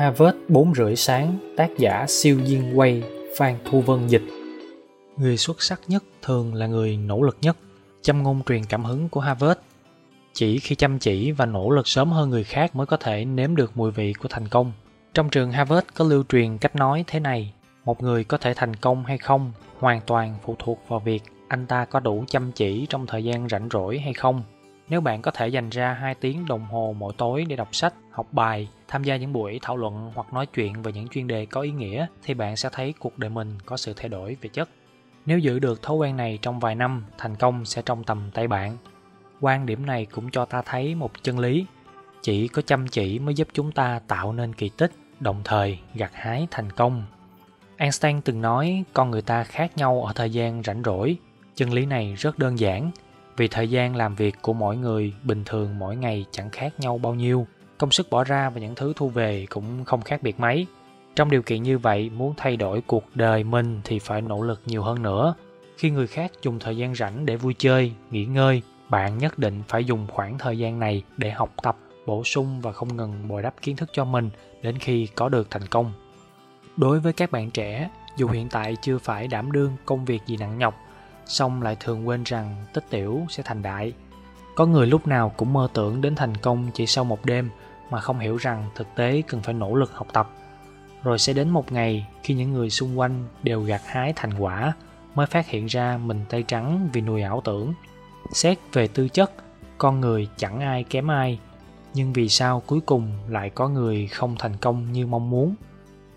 Harvard 4 rưỡi sáng, tác giả siêu diên quay, Phan Thu Vân dịch. Người xuất sắc nhất thường là người nỗ lực nhất. Châm ngôn truyền cảm hứng của Harvard. Chỉ khi chăm chỉ và nỗ lực sớm hơn người khác mới có thể nếm được mùi vị của thành công. Trong trường Harvard có lưu truyền cách nói thế này, một người có thể thành công hay không hoàn toàn phụ thuộc vào việc anh ta có đủ chăm chỉ trong thời gian rảnh rỗi hay không. Nếu bạn có thể dành ra 2 tiếng đồng hồ mỗi tối để đọc sách, học bài, tham gia những buổi thảo luận hoặc nói chuyện về những chuyên đề có ý nghĩa thì bạn sẽ thấy cuộc đời mình có sự thay đổi về chất. Nếu giữ được thói quen này trong vài năm, thành công sẽ trong tầm tay bạn. Quan điểm này cũng cho ta thấy một chân lý. Chỉ có chăm chỉ mới giúp chúng ta tạo nên kỳ tích, đồng thời gặt hái thành công. Einstein từng nói con người ta khác nhau ở thời gian rảnh rỗi. Chân lý này rất đơn giản, vì thời gian làm việc của mỗi người bình thường mỗi ngày chẳng khác nhau bao nhiêu công sức bỏ ra và những thứ thu về cũng không khác biệt mấy. Trong điều kiện như vậy, muốn thay đổi cuộc đời mình thì phải nỗ lực nhiều hơn nữa. Khi người khác dùng thời gian rảnh để vui chơi, nghỉ ngơi, bạn nhất định phải dùng khoảng thời gian này để học tập, bổ sung và không ngừng bồi đắp kiến thức cho mình đến khi có được thành công. Đối với các bạn trẻ, dù hiện tại chưa phải đảm đương công việc gì nặng nhọc, song lại thường quên rằng tích tiểu sẽ thành đại. Có người lúc nào cũng mơ tưởng đến thành công chỉ sau một đêm mà không hiểu rằng thực tế cần phải nỗ lực học tập. Rồi sẽ đến một ngày khi những người xung quanh đều gặt hái thành quả mới phát hiện ra mình tay trắng vì nuôi ảo tưởng. Xét về tư chất, con người chẳng ai kém ai, nhưng vì sao cuối cùng lại có người không thành công như mong muốn?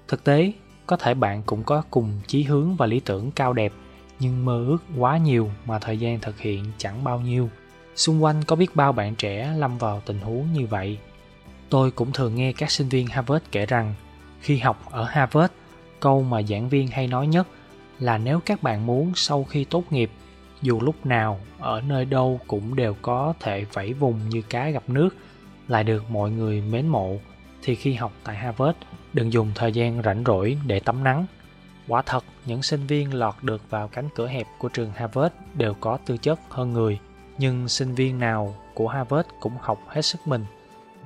Thực tế, có thể bạn cũng có cùng chí hướng và lý tưởng cao đẹp nhưng mơ ước quá nhiều mà thời gian thực hiện chẳng bao nhiêu xung quanh có biết bao bạn trẻ lâm vào tình huống như vậy tôi cũng thường nghe các sinh viên harvard kể rằng khi học ở harvard câu mà giảng viên hay nói nhất là nếu các bạn muốn sau khi tốt nghiệp dù lúc nào ở nơi đâu cũng đều có thể vẫy vùng như cá gặp nước lại được mọi người mến mộ thì khi học tại harvard đừng dùng thời gian rảnh rỗi để tắm nắng. Quả thật, những sinh viên lọt được vào cánh cửa hẹp của trường Harvard đều có tư chất hơn người, nhưng sinh viên nào của Harvard cũng học hết sức mình,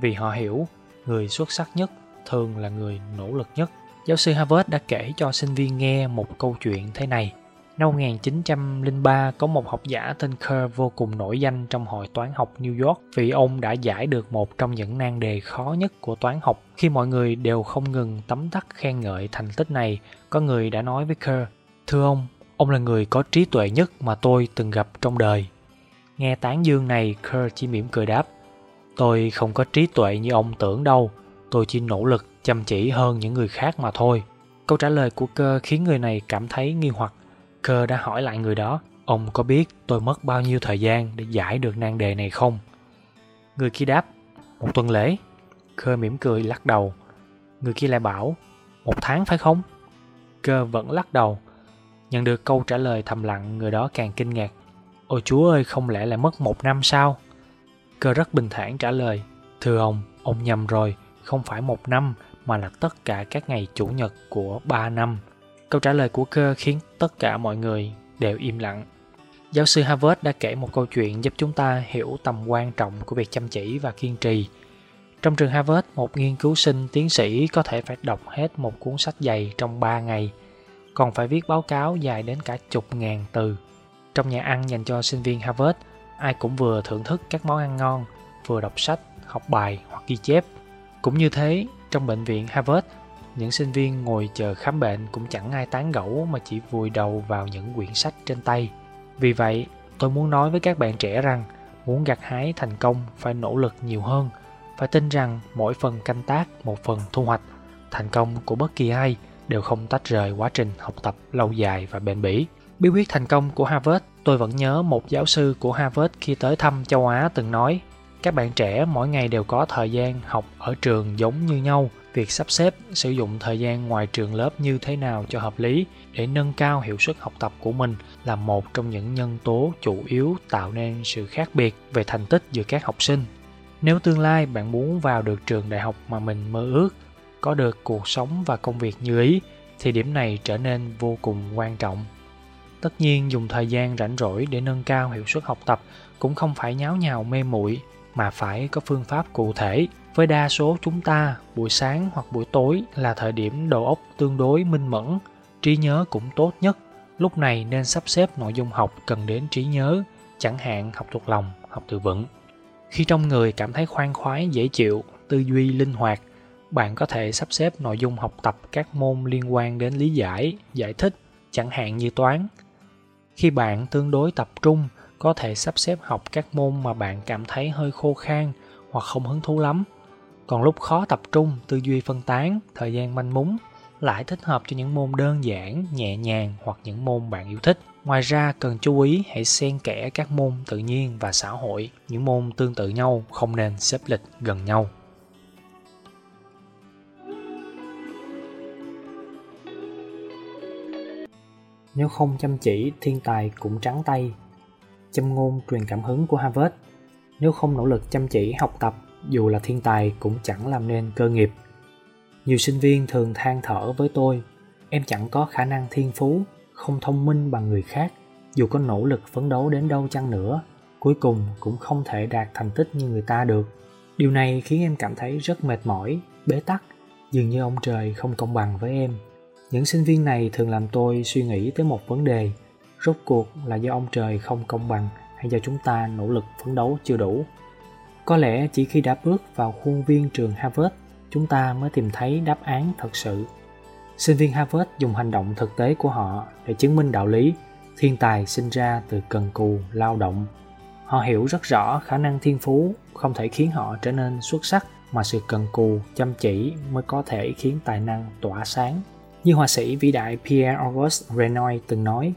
vì họ hiểu người xuất sắc nhất thường là người nỗ lực nhất. Giáo sư Harvard đã kể cho sinh viên nghe một câu chuyện thế này – Năm 1903 có một học giả tên Kerr vô cùng nổi danh trong hội toán học New York vì ông đã giải được một trong những nan đề khó nhất của toán học. Khi mọi người đều không ngừng tấm tắc khen ngợi thành tích này, có người đã nói với Kerr, Thưa ông, ông là người có trí tuệ nhất mà tôi từng gặp trong đời. Nghe tán dương này, Kerr chỉ mỉm cười đáp, Tôi không có trí tuệ như ông tưởng đâu, tôi chỉ nỗ lực chăm chỉ hơn những người khác mà thôi. Câu trả lời của cơ khiến người này cảm thấy nghi hoặc Cơ đã hỏi lại người đó, ông có biết tôi mất bao nhiêu thời gian để giải được nan đề này không? Người kia đáp, một tuần lễ. Cơ mỉm cười lắc đầu. Người kia lại bảo, một tháng phải không? Cơ vẫn lắc đầu. Nhận được câu trả lời thầm lặng, người đó càng kinh ngạc. Ôi chúa ơi, không lẽ lại mất một năm sao? Cơ rất bình thản trả lời, thưa ông, ông nhầm rồi, không phải một năm mà là tất cả các ngày chủ nhật của ba năm. Câu trả lời của cơ khiến tất cả mọi người đều im lặng. Giáo sư Harvard đã kể một câu chuyện giúp chúng ta hiểu tầm quan trọng của việc chăm chỉ và kiên trì. Trong trường Harvard, một nghiên cứu sinh tiến sĩ có thể phải đọc hết một cuốn sách dày trong 3 ngày, còn phải viết báo cáo dài đến cả chục ngàn từ. Trong nhà ăn dành cho sinh viên Harvard, ai cũng vừa thưởng thức các món ăn ngon, vừa đọc sách, học bài hoặc ghi chép. Cũng như thế, trong bệnh viện Harvard, những sinh viên ngồi chờ khám bệnh cũng chẳng ai tán gẫu mà chỉ vùi đầu vào những quyển sách trên tay. Vì vậy, tôi muốn nói với các bạn trẻ rằng muốn gặt hái thành công phải nỗ lực nhiều hơn, phải tin rằng mỗi phần canh tác một phần thu hoạch. Thành công của bất kỳ ai đều không tách rời quá trình học tập lâu dài và bền bỉ. Bí quyết thành công của Harvard, tôi vẫn nhớ một giáo sư của Harvard khi tới thăm châu Á từng nói, các bạn trẻ mỗi ngày đều có thời gian học ở trường giống như nhau. Việc sắp xếp, sử dụng thời gian ngoài trường lớp như thế nào cho hợp lý để nâng cao hiệu suất học tập của mình là một trong những nhân tố chủ yếu tạo nên sự khác biệt về thành tích giữa các học sinh. Nếu tương lai bạn muốn vào được trường đại học mà mình mơ ước, có được cuộc sống và công việc như ý, thì điểm này trở nên vô cùng quan trọng tất nhiên, dùng thời gian rảnh rỗi để nâng cao hiệu suất học tập cũng không phải nháo nhào mê muội, mà phải có phương pháp cụ thể. Với đa số chúng ta, buổi sáng hoặc buổi tối là thời điểm đầu óc tương đối minh mẫn, trí nhớ cũng tốt nhất. Lúc này nên sắp xếp nội dung học cần đến trí nhớ, chẳng hạn học thuộc lòng, học từ vựng. Khi trong người cảm thấy khoan khoái, dễ chịu, tư duy linh hoạt, bạn có thể sắp xếp nội dung học tập các môn liên quan đến lý giải giải thích, chẳng hạn như toán khi bạn tương đối tập trung, có thể sắp xếp học các môn mà bạn cảm thấy hơi khô khan hoặc không hứng thú lắm. Còn lúc khó tập trung, tư duy phân tán, thời gian manh mún lại thích hợp cho những môn đơn giản, nhẹ nhàng hoặc những môn bạn yêu thích. Ngoài ra, cần chú ý hãy xen kẽ các môn tự nhiên và xã hội, những môn tương tự nhau, không nên xếp lịch gần nhau. Nếu không chăm chỉ, thiên tài cũng trắng tay. Châm ngôn truyền cảm hứng của harvard. Nếu không nỗ lực chăm chỉ, học tập, dù là thiên tài cũng chẳng làm nên cơ nghiệp. Nhiều sinh viên thường than thở với tôi, em chẳng có khả năng thiên phú, không thông minh bằng người khác, dù có nỗ lực phấn đấu đến đâu chăng nữa, cuối cùng cũng không thể đạt thành tích như người ta được. Điều này khiến em cảm thấy rất mệt mỏi, bế tắc, dường như ông trời không công bằng với em những sinh viên này thường làm tôi suy nghĩ tới một vấn đề, rốt cuộc là do ông trời không công bằng hay do chúng ta nỗ lực phấn đấu chưa đủ. Có lẽ chỉ khi đã bước vào khuôn viên trường harvard, chúng ta mới tìm thấy đáp án thật sự. Sinh viên harvard dùng hành động thực tế của họ để chứng minh đạo lý thiên tài sinh ra từ cần cù lao động. Họ hiểu rất rõ khả năng thiên phú không thể khiến họ trở nên xuất sắc mà sự cần cù chăm chỉ mới có thể khiến tài năng tỏa sáng như họa sĩ vĩ đại Pierre Auguste Renoir từng nói,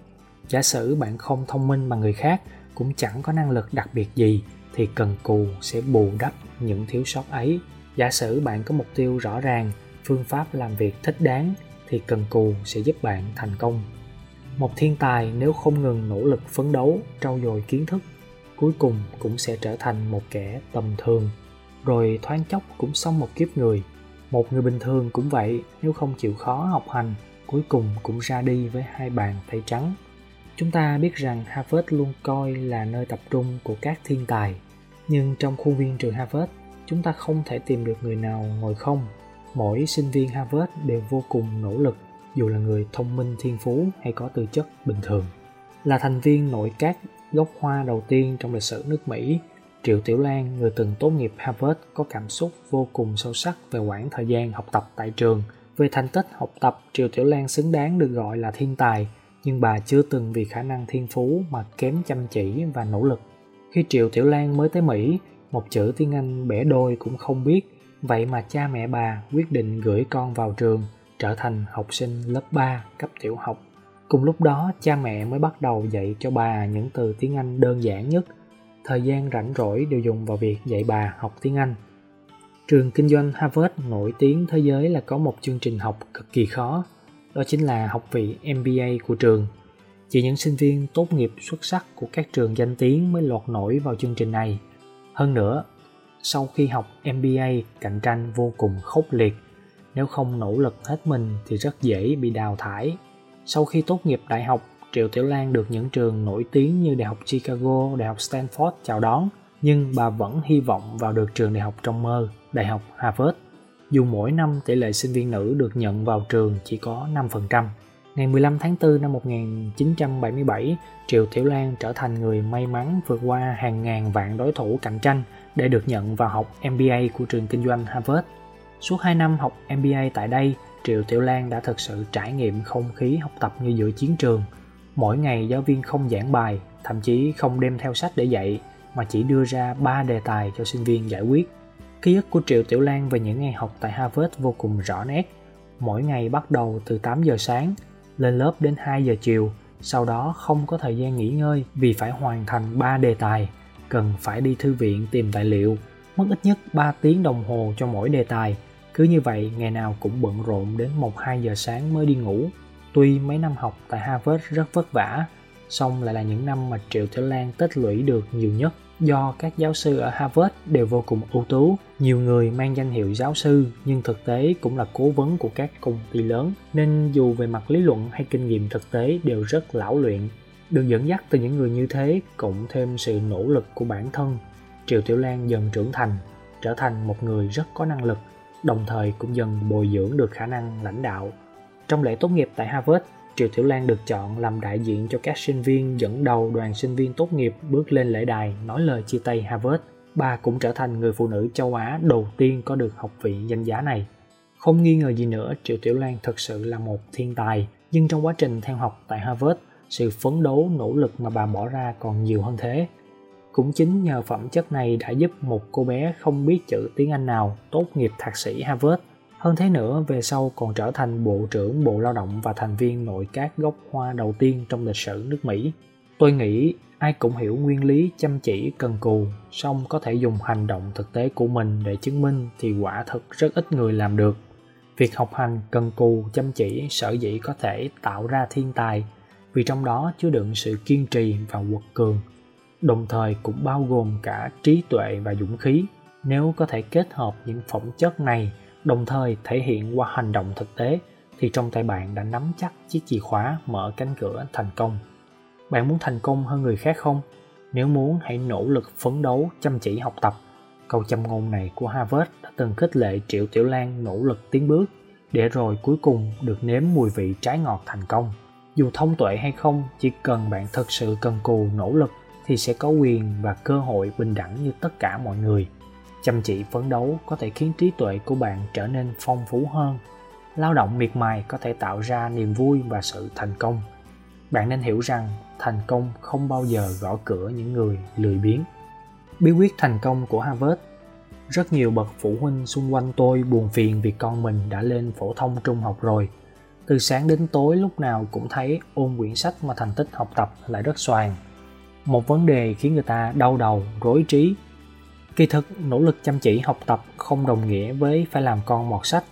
giả sử bạn không thông minh bằng người khác, cũng chẳng có năng lực đặc biệt gì, thì cần cù sẽ bù đắp những thiếu sót ấy. Giả sử bạn có mục tiêu rõ ràng, phương pháp làm việc thích đáng, thì cần cù sẽ giúp bạn thành công. Một thiên tài nếu không ngừng nỗ lực phấn đấu, trau dồi kiến thức, cuối cùng cũng sẽ trở thành một kẻ tầm thường, rồi thoáng chốc cũng xong một kiếp người – một người bình thường cũng vậy, nếu không chịu khó học hành, cuối cùng cũng ra đi với hai bàn tay trắng. Chúng ta biết rằng harvard luôn coi là nơi tập trung của các thiên tài. Nhưng trong khuôn viên trường harvard, chúng ta không thể tìm được người nào ngồi không. Mỗi sinh viên harvard đều vô cùng nỗ lực, dù là người thông minh thiên phú hay có tư chất bình thường. Là thành viên nội các gốc hoa đầu tiên trong lịch sử nước mỹ Triệu Tiểu Lan, người từng tốt nghiệp Harvard, có cảm xúc vô cùng sâu sắc về quãng thời gian học tập tại trường. Về thành tích học tập, Triệu Tiểu Lan xứng đáng được gọi là thiên tài, nhưng bà chưa từng vì khả năng thiên phú mà kém chăm chỉ và nỗ lực. Khi Triệu Tiểu Lan mới tới Mỹ, một chữ tiếng Anh bẻ đôi cũng không biết, vậy mà cha mẹ bà quyết định gửi con vào trường, trở thành học sinh lớp 3 cấp tiểu học. Cùng lúc đó, cha mẹ mới bắt đầu dạy cho bà những từ tiếng Anh đơn giản nhất – thời gian rảnh rỗi đều dùng vào việc dạy bà học tiếng Anh. Trường kinh doanh Harvard nổi tiếng thế giới là có một chương trình học cực kỳ khó, đó chính là học vị MBA của trường. Chỉ những sinh viên tốt nghiệp xuất sắc của các trường danh tiếng mới lọt nổi vào chương trình này. Hơn nữa, sau khi học MBA, cạnh tranh vô cùng khốc liệt. Nếu không nỗ lực hết mình thì rất dễ bị đào thải. Sau khi tốt nghiệp đại học, Triệu Tiểu Lan được những trường nổi tiếng như Đại học Chicago, Đại học Stanford chào đón, nhưng bà vẫn hy vọng vào được trường đại học trong mơ, Đại học Harvard. Dù mỗi năm tỷ lệ sinh viên nữ được nhận vào trường chỉ có 5%. Ngày 15 tháng 4 năm 1977, Triệu Tiểu Lan trở thành người may mắn vượt qua hàng ngàn vạn đối thủ cạnh tranh để được nhận vào học MBA của trường kinh doanh Harvard. Suốt 2 năm học MBA tại đây, Triệu Tiểu Lan đã thực sự trải nghiệm không khí học tập như giữa chiến trường – Mỗi ngày giáo viên không giảng bài, thậm chí không đem theo sách để dạy, mà chỉ đưa ra 3 đề tài cho sinh viên giải quyết. Ký ức của Triệu Tiểu Lan về những ngày học tại Harvard vô cùng rõ nét. Mỗi ngày bắt đầu từ 8 giờ sáng, lên lớp đến 2 giờ chiều, sau đó không có thời gian nghỉ ngơi vì phải hoàn thành 3 đề tài, cần phải đi thư viện tìm tài liệu, mất ít nhất 3 tiếng đồng hồ cho mỗi đề tài. Cứ như vậy, ngày nào cũng bận rộn đến 1-2 giờ sáng mới đi ngủ. Tuy mấy năm học tại Harvard rất vất vả, song lại là những năm mà Triệu Tiểu Lan tích lũy được nhiều nhất do các giáo sư ở Harvard đều vô cùng ưu tú. Nhiều người mang danh hiệu giáo sư nhưng thực tế cũng là cố vấn của các công ty lớn nên dù về mặt lý luận hay kinh nghiệm thực tế đều rất lão luyện. Được dẫn dắt từ những người như thế cộng thêm sự nỗ lực của bản thân, Triệu Tiểu Lan dần trưởng thành. trở thành một người rất có năng lực, đồng thời cũng dần bồi dưỡng được khả năng lãnh đạo. Trong lễ tốt nghiệp tại Harvard, Triệu Tiểu Lan được chọn làm đại diện cho các sinh viên dẫn đầu đoàn sinh viên tốt nghiệp bước lên lễ đài nói lời chia tay Harvard. Bà cũng trở thành người phụ nữ châu Á đầu tiên có được học vị danh giá này. Không nghi ngờ gì nữa, Triệu Tiểu Lan thực sự là một thiên tài, nhưng trong quá trình theo học tại Harvard, sự phấn đấu, nỗ lực mà bà bỏ ra còn nhiều hơn thế. Cũng chính nhờ phẩm chất này đã giúp một cô bé không biết chữ tiếng Anh nào tốt nghiệp thạc sĩ Harvard. Hơn thế nữa, về sau còn trở thành Bộ trưởng Bộ Lao động và thành viên nội các gốc hoa đầu tiên trong lịch sử nước Mỹ. Tôi nghĩ ai cũng hiểu nguyên lý chăm chỉ cần cù, song có thể dùng hành động thực tế của mình để chứng minh thì quả thực rất ít người làm được. Việc học hành cần cù chăm chỉ sở dĩ có thể tạo ra thiên tài vì trong đó chứa đựng sự kiên trì và quật cường đồng thời cũng bao gồm cả trí tuệ và dũng khí nếu có thể kết hợp những phẩm chất này đồng thời thể hiện qua hành động thực tế, thì trong tay bạn đã nắm chắc chiếc chìa khóa mở cánh cửa thành công. Bạn muốn thành công hơn người khác không? Nếu muốn, hãy nỗ lực phấn đấu, chăm chỉ học tập. Câu châm ngôn này của harvard đã từng khích lệ triệu tiểu lan nỗ lực tiến bước, để rồi cuối cùng được nếm mùi vị trái ngọt thành công. Dù thông tuệ hay không, chỉ cần bạn thật sự cần cù nỗ lực, thì sẽ có quyền và cơ hội bình đẳng như tất cả mọi người chăm chỉ phấn đấu có thể khiến trí tuệ của bạn trở nên phong phú hơn. Lao động miệt mài có thể tạo ra niềm vui và sự thành công. Bạn nên hiểu rằng thành công không bao giờ gõ cửa những người lười biếng. Bí quyết thành công của harvard. Rất nhiều bậc phụ huynh xung quanh tôi buồn phiền vì con mình đã lên phổ thông trung học rồi. Từ sáng đến tối lúc nào cũng thấy ôn quyển sách mà thành tích học tập lại rất xoàng. Một vấn đề khiến người ta đau đầu, rối trí kỳ thực, nỗ lực chăm chỉ học tập không đồng nghĩa với phải làm con mọt sách,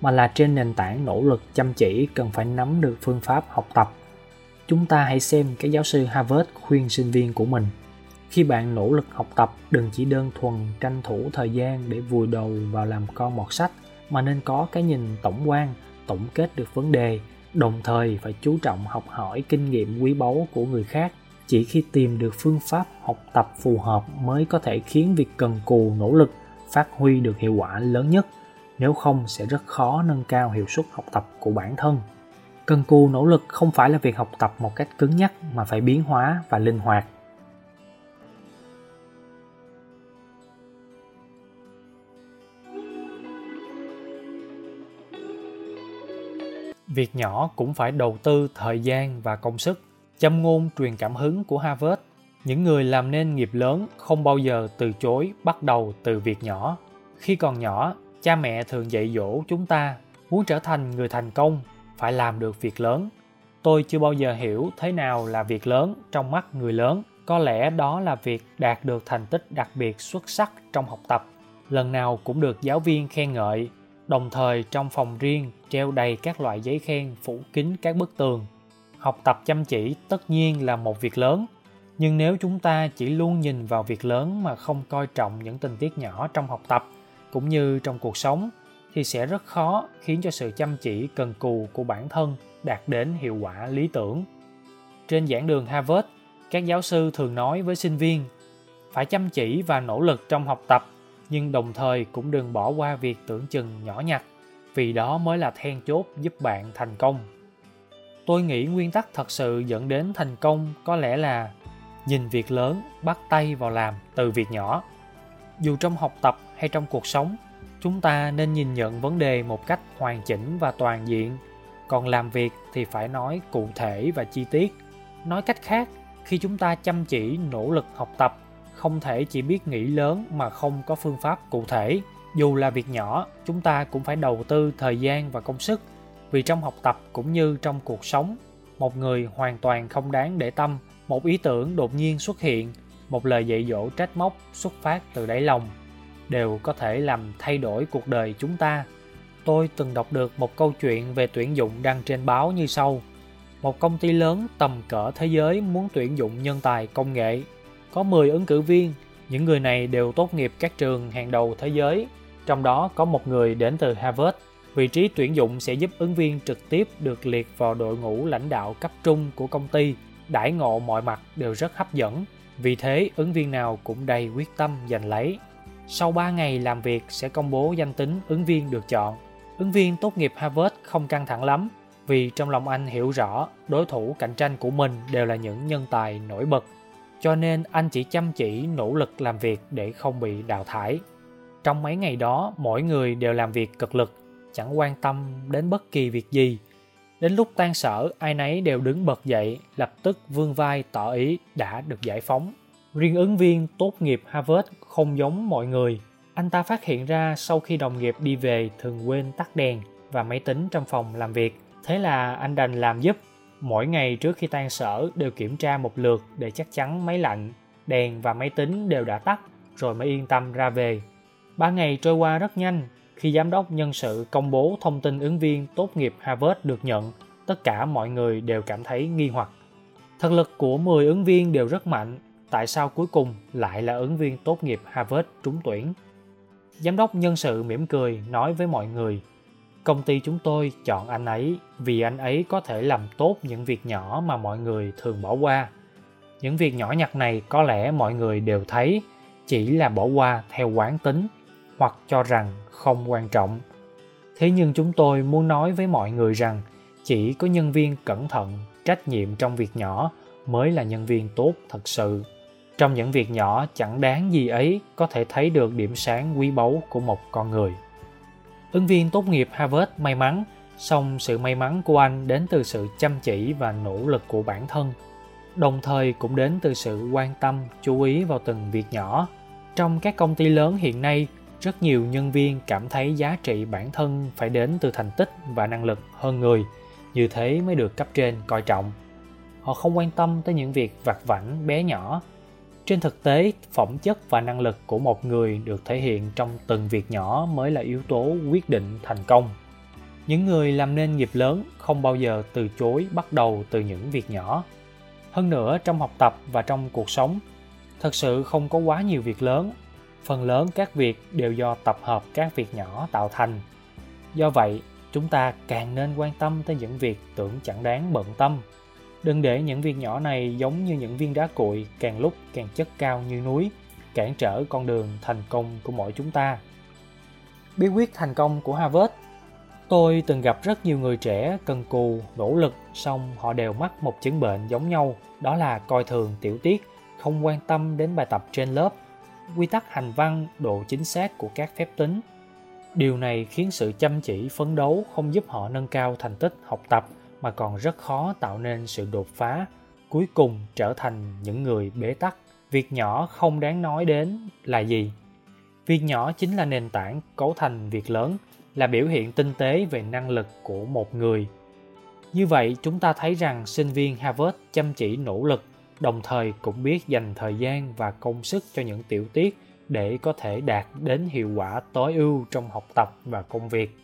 mà là trên nền tảng nỗ lực chăm chỉ cần phải nắm được phương pháp học tập. Chúng ta hãy xem cái giáo sư harvard khuyên sinh viên của mình, khi bạn nỗ lực học tập, đừng chỉ đơn thuần tranh thủ thời gian để vùi đầu vào làm con mọt sách, mà nên có cái nhìn tổng quan, tổng kết được vấn đề, đồng thời phải chú trọng học hỏi kinh nghiệm quý báu của người khác chỉ khi tìm được phương pháp học tập phù hợp mới có thể khiến việc cần cù nỗ lực phát huy được hiệu quả lớn nhất. Nếu không, sẽ rất khó nâng cao hiệu suất học tập của bản thân. Cần cù nỗ lực không phải là việc học tập một cách cứng nhắc mà phải biến hóa và linh hoạt. Việc nhỏ cũng phải đầu tư thời gian và công sức châm ngôn truyền cảm hứng của harvard, những người làm nên nghiệp lớn không bao giờ từ chối bắt đầu từ việc nhỏ. Khi còn nhỏ, cha mẹ thường dạy dỗ chúng ta, muốn trở thành người thành công, phải làm được việc lớn. Tôi chưa bao giờ hiểu thế nào là việc lớn trong mắt người lớn. Có lẽ đó là việc đạt được thành tích đặc biệt xuất sắc trong học tập. Lần nào cũng được giáo viên khen ngợi, đồng thời trong phòng riêng treo đầy các loại giấy khen phủ kín các bức tường học tập chăm chỉ tất nhiên là một việc lớn. Nhưng nếu chúng ta chỉ luôn nhìn vào việc lớn mà không coi trọng những tình tiết nhỏ trong học tập, cũng như trong cuộc sống, thì sẽ rất khó khiến cho sự chăm chỉ cần cù của bản thân đạt đến hiệu quả lý tưởng. Trên giảng đường harvard, các giáo sư thường nói với sinh viên, phải chăm chỉ và nỗ lực trong học tập, nhưng đồng thời cũng đừng bỏ qua việc tưởng chừng nhỏ nhặt, vì đó mới là then chốt giúp bạn thành công tôi nghĩ nguyên tắc thật sự dẫn đến thành công có lẽ là nhìn việc lớn, bắt tay vào làm từ việc nhỏ. Dù trong học tập hay trong cuộc sống, chúng ta nên nhìn nhận vấn đề một cách hoàn chỉnh và toàn diện. Còn làm việc thì phải nói cụ thể và chi tiết. Nói cách khác, khi chúng ta chăm chỉ, nỗ lực học tập, không thể chỉ biết nghĩ lớn mà không có phương pháp cụ thể. Dù là việc nhỏ, chúng ta cũng phải đầu tư thời gian và công sức vì trong học tập cũng như trong cuộc sống, một người hoàn toàn không đáng để tâm, một ý tưởng đột nhiên xuất hiện, một lời dạy dỗ trách móc xuất phát từ đáy lòng, đều có thể làm thay đổi cuộc đời chúng ta. Tôi từng đọc được một câu chuyện về tuyển dụng đăng trên báo như sau. Một công ty lớn tầm cỡ thế giới muốn tuyển dụng nhân tài công nghệ. Có 10 ứng cử viên, những người này đều tốt nghiệp các trường hàng đầu thế giới, trong đó có một người đến từ harvard vị trí tuyển dụng sẽ giúp ứng viên trực tiếp được liệt vào đội ngũ lãnh đạo cấp trung của công ty đãi ngộ mọi mặt đều rất hấp dẫn vì thế ứng viên nào cũng đầy quyết tâm giành lấy Sau 3 ngày làm việc sẽ công bố danh tính ứng viên được chọn. Ứng viên tốt nghiệp Harvard không căng thẳng lắm vì trong lòng anh hiểu rõ đối thủ cạnh tranh của mình đều là những nhân tài nổi bật. Cho nên anh chỉ chăm chỉ nỗ lực làm việc để không bị đào thải. Trong mấy ngày đó, mỗi người đều làm việc cực lực, chẳng quan tâm đến bất kỳ việc gì. Đến lúc tan sở, ai nấy đều đứng bật dậy, lập tức vươn vai tỏ ý đã được giải phóng. Riêng ứng viên tốt nghiệp Harvard không giống mọi người. Anh ta phát hiện ra sau khi đồng nghiệp đi về thường quên tắt đèn và máy tính trong phòng làm việc. Thế là anh đành làm giúp. Mỗi ngày trước khi tan sở đều kiểm tra một lượt để chắc chắn máy lạnh, đèn và máy tính đều đã tắt rồi mới yên tâm ra về. Ba ngày trôi qua rất nhanh. Khi giám đốc nhân sự công bố thông tin ứng viên tốt nghiệp Harvard được nhận, tất cả mọi người đều cảm thấy nghi hoặc. Thực lực của 10 ứng viên đều rất mạnh tại sao cuối cùng lại là ứng viên tốt nghiệp Harvard trúng tuyển. Giám đốc nhân sự mỉm cười nói với mọi người, công ty chúng tôi chọn anh ấy vì anh ấy có thể làm tốt những việc nhỏ mà mọi người thường bỏ qua. Những việc nhỏ nhặt này có lẽ mọi người đều thấy, chỉ là bỏ qua theo quán tính hoặc cho rằng không quan trọng. Thế nhưng chúng tôi muốn nói với mọi người rằng chỉ có nhân viên cẩn thận, trách nhiệm trong việc nhỏ mới là nhân viên tốt thật sự. Trong những việc nhỏ chẳng đáng gì ấy có thể thấy được điểm sáng quý báu của một con người. Ứng viên tốt nghiệp harvard may mắn song sự may mắn của anh đến từ sự chăm chỉ và nỗ lực của bản thân. Đồng thời cũng đến từ sự quan tâm chú ý vào từng việc nhỏ. Trong các công ty lớn hiện nay rất nhiều nhân viên cảm thấy giá trị bản thân phải đến từ thành tích và năng lực hơn người, như thế mới được cấp trên coi trọng. Họ không quan tâm tới những việc vặt vảnh bé nhỏ. Trên thực tế, phẩm chất và năng lực của một người được thể hiện trong từng việc nhỏ mới là yếu tố quyết định thành công. Những người làm nên nghiệp lớn không bao giờ từ chối bắt đầu từ những việc nhỏ. Hơn nữa, trong học tập và trong cuộc sống, thật sự không có quá nhiều việc lớn phần lớn các việc đều do tập hợp các việc nhỏ tạo thành. Do vậy chúng ta càng nên quan tâm tới những việc tưởng chẳng đáng bận tâm. Đừng để những việc nhỏ này giống như những viên đá cuội càng lúc càng chất cao như núi, cản trở con đường thành công của mỗi chúng ta. Bí quyết thành công của Harvard. Tôi từng gặp rất nhiều người trẻ cần cù, nỗ lực, song họ đều mắc một chứng bệnh giống nhau, đó là coi thường tiểu tiết, không quan tâm đến bài tập trên lớp, quy tắc hành văn, độ chính xác của các phép tính. Điều này khiến sự chăm chỉ phấn đấu không giúp họ nâng cao thành tích học tập mà còn rất khó tạo nên sự đột phá cuối cùng trở thành những người bế tắc. Việc nhỏ không đáng nói đến là gì? Việc nhỏ chính là nền tảng cấu thành việc lớn là biểu hiện tinh tế về năng lực của một người. Như vậy chúng ta thấy rằng sinh viên harvard chăm chỉ nỗ lực đồng thời cũng biết dành thời gian và công sức cho những tiểu tiết để có thể đạt đến hiệu quả tối ưu trong học tập và công việc.